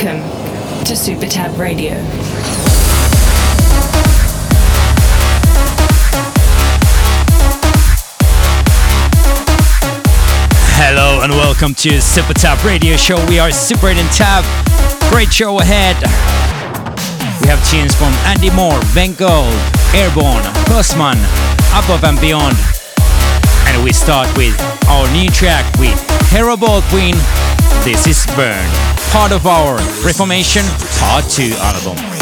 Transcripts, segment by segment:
Welcome to Super Tab Radio. Hello and welcome to Super Tab Radio Show. We are Super 8 and Tab. Great show ahead. We have tunes from Andy Moor, Ben Gold, Airborn, Postman, Above and Beyond. And we start with our new track with Hero Baldwin. This is Burn, part of our Reformation Part 2 album.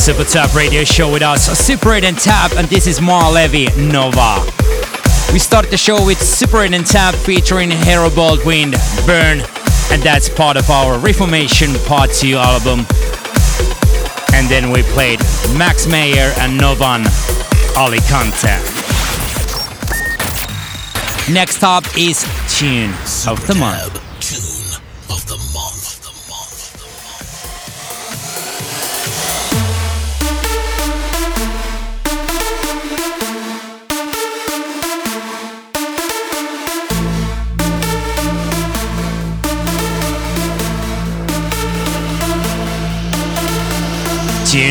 Super Tab Radio Show with us, Super 8 and Tab, and this is Maor Levi Nova. We start the show with Super 8 and Tab featuring Hero Baldwin, Burn, and that's part of our Reformation Part 2 album. And then we played Max Meyer and Novan Alicante. Next up is Tune of the Month.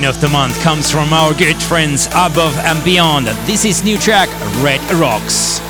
Of the month comes from our good friends Above and Beyond. This is new track Red Rocks.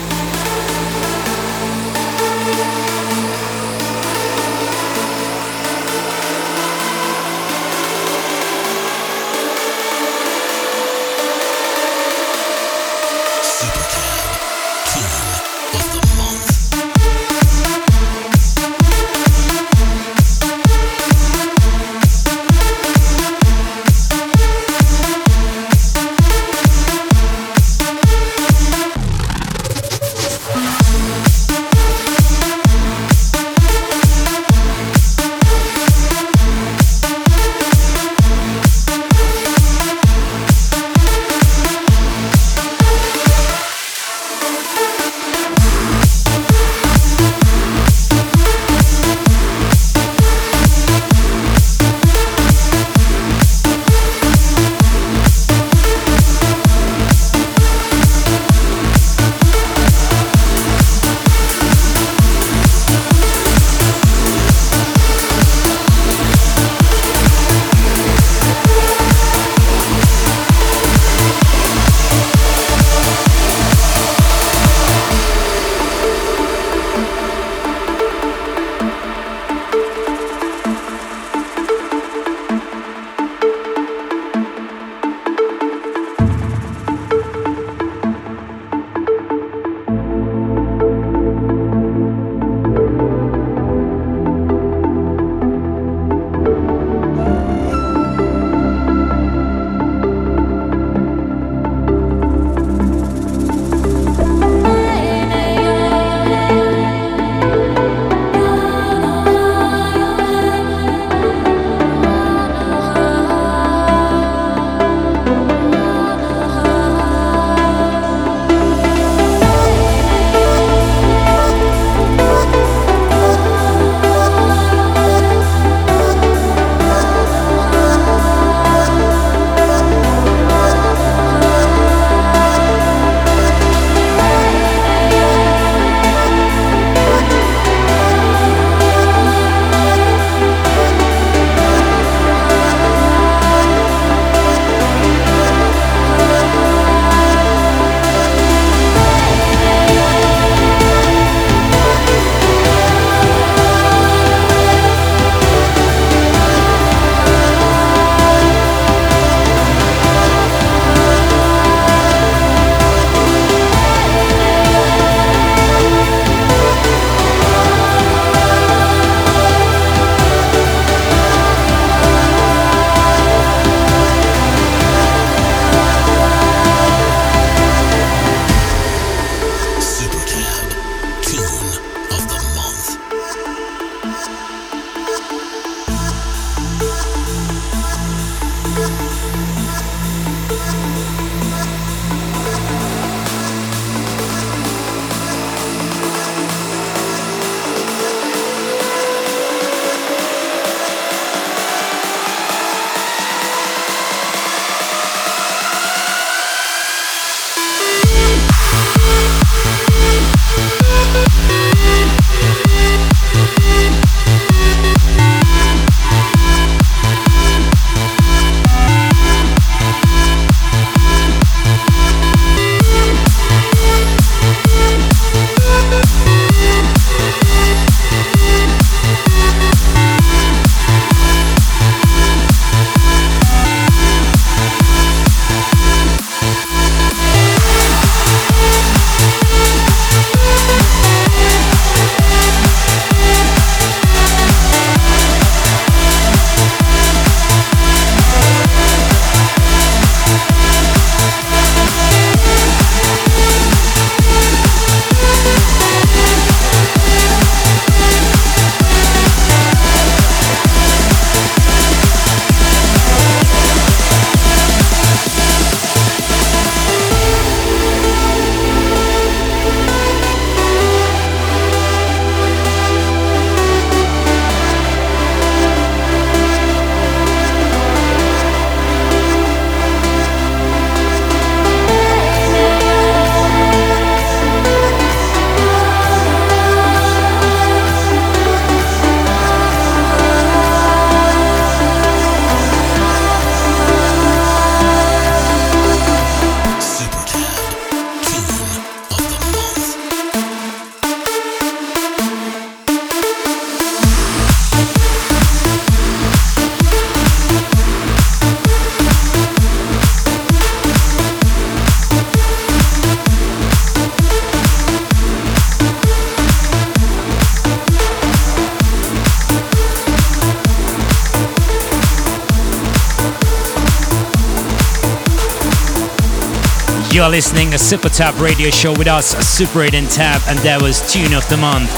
Are Super Tab radio show with us, Super 8 and Tab, and that was Tune of the Month,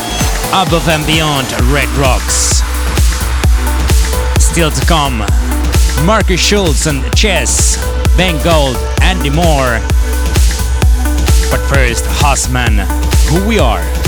Above and Beyond Red Rocks. Still to come, Markus Schulz and JES, Ben Gold, Andy Moor. But first, Husman, who we are.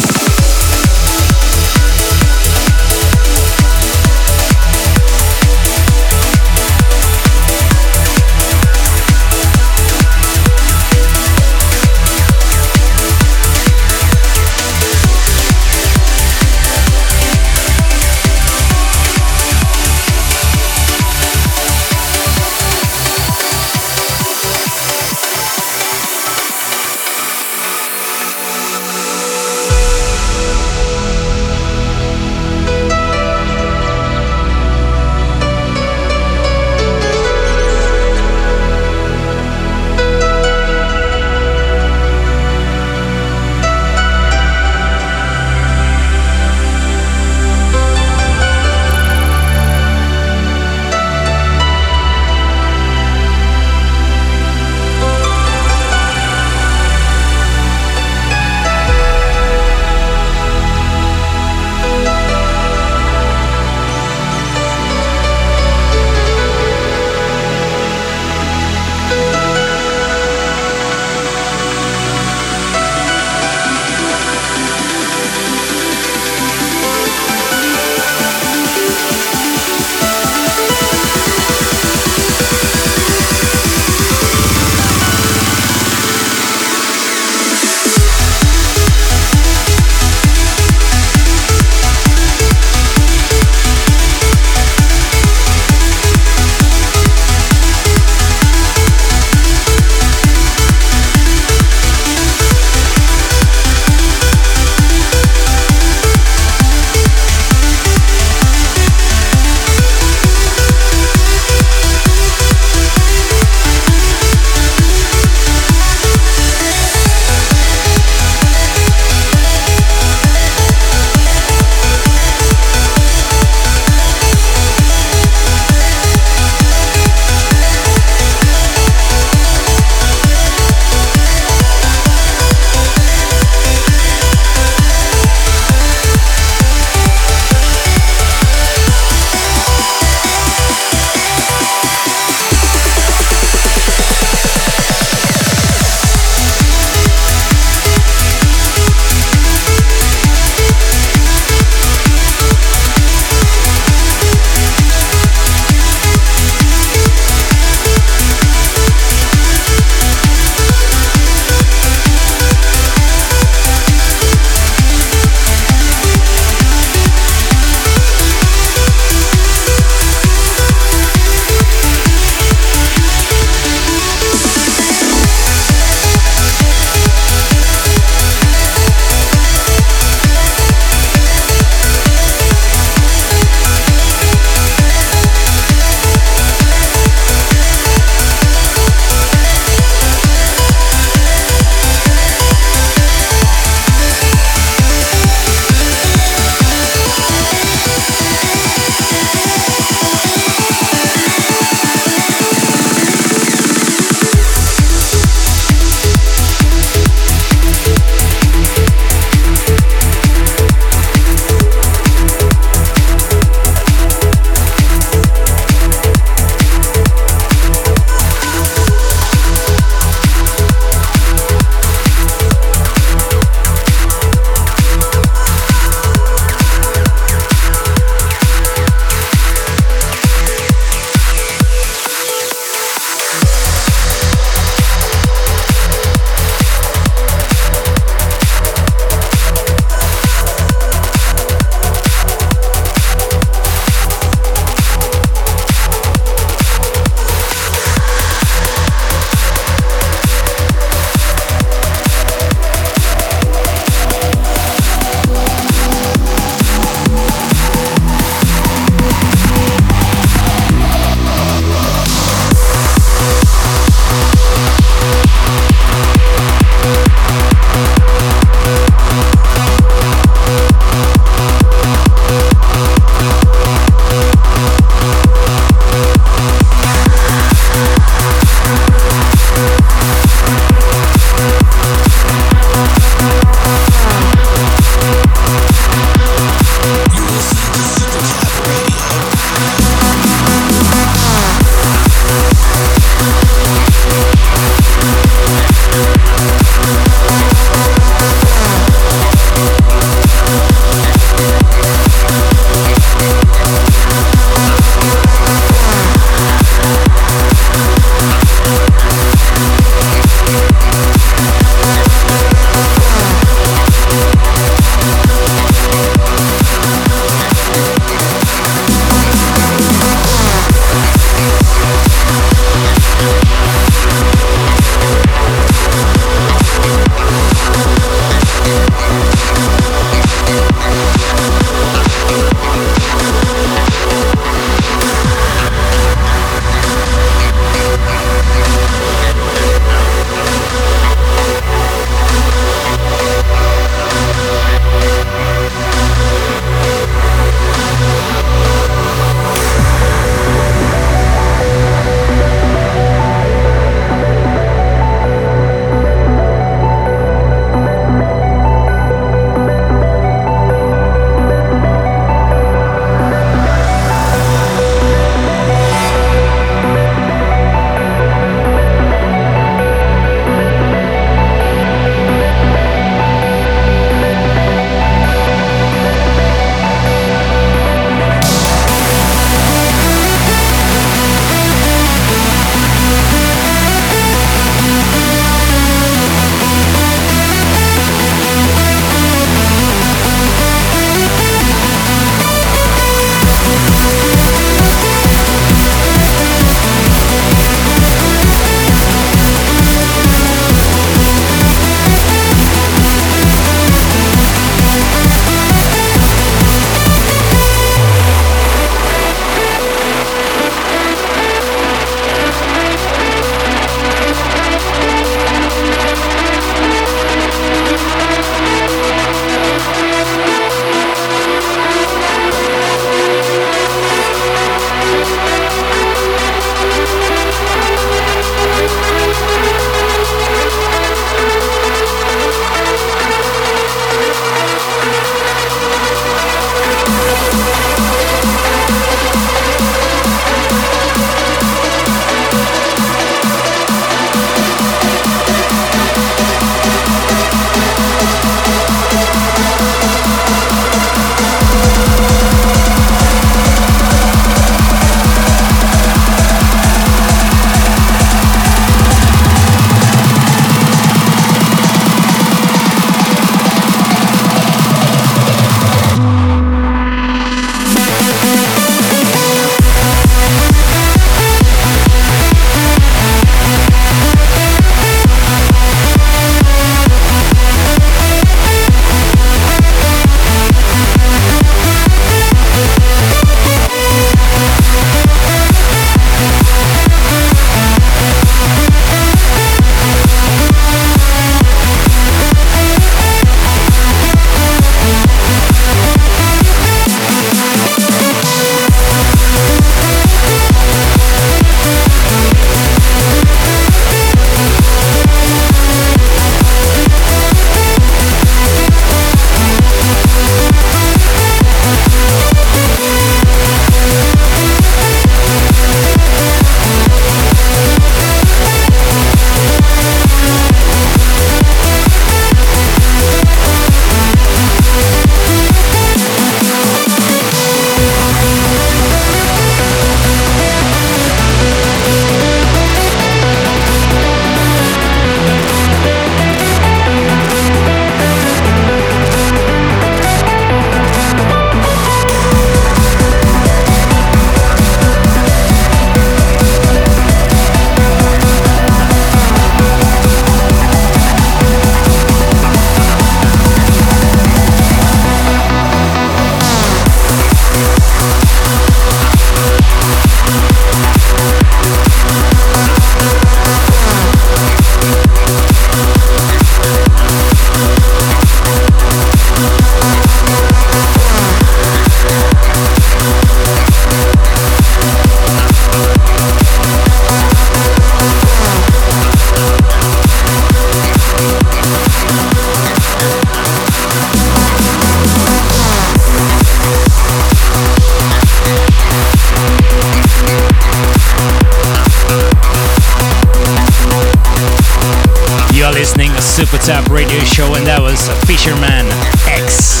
Radio show, and that was Fisherman X.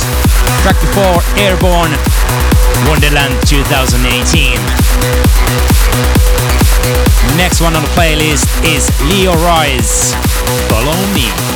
Track before Airborn Wonderland 2018. Next one on the playlist is Leo Reyes. Follow me.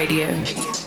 Radio.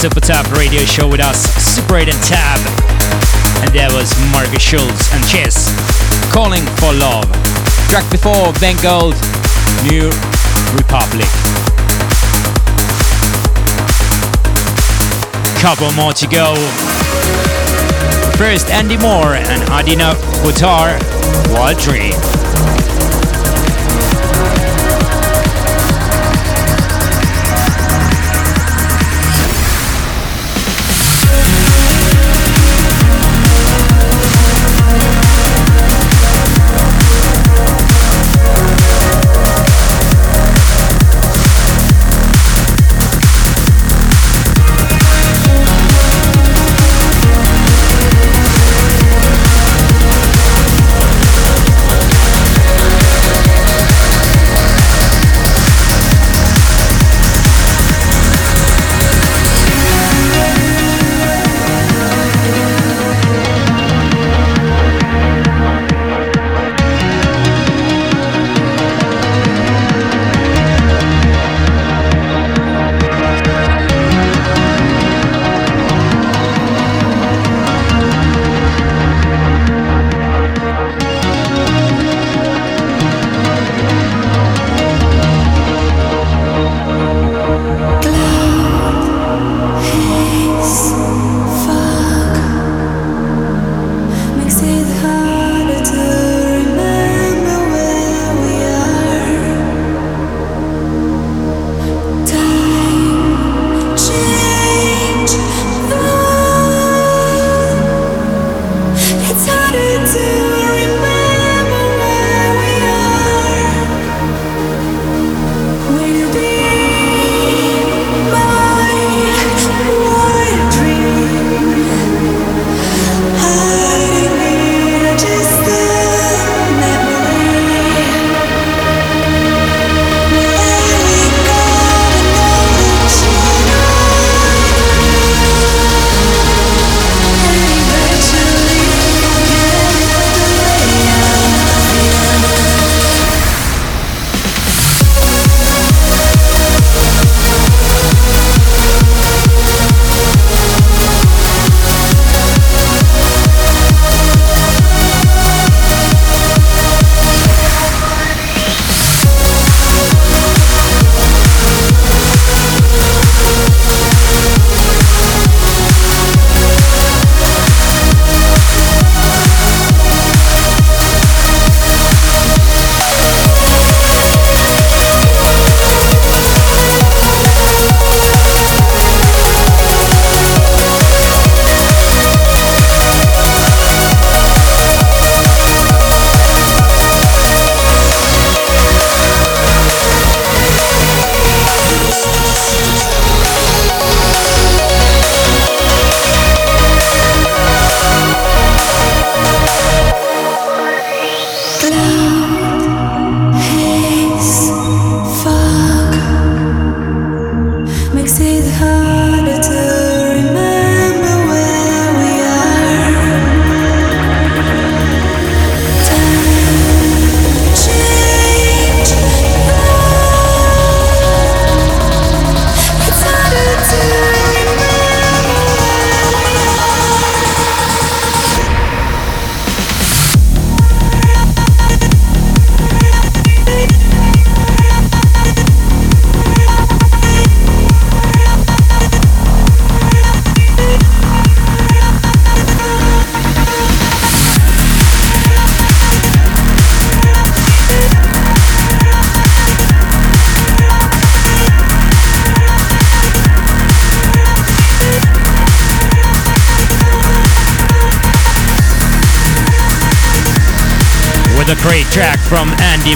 Super Tab radio show with us, Super 8 and Tab. And there was Markus Schulz and JES, Calling for Love. Track before, Ben Gold, New Republic. Couple more to go. First, Andy Moor and Adina Butar, Wild Dream.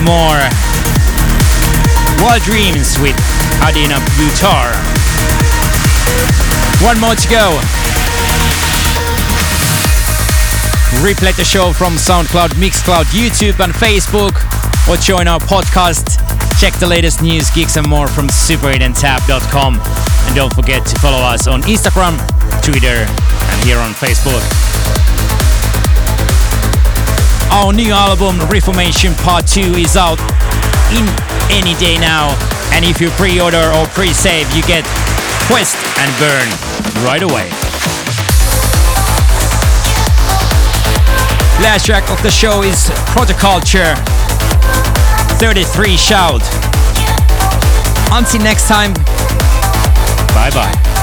Moor. Wild Dreams with Adina Butar. One more to go. Replay the show from SoundCloud, Mixcloud, YouTube, and Facebook, or join our podcast. Check the latest news, gigs, and more from super8andtab.com. And don't forget to follow us on Instagram, Twitter, and here on Facebook. Our new album Reformation Part 2 is out in any day now. And if you pre-order or pre-save, you get Quest and Burn right away. Last track of the show is Protoculture 33 South. Until next time, bye bye.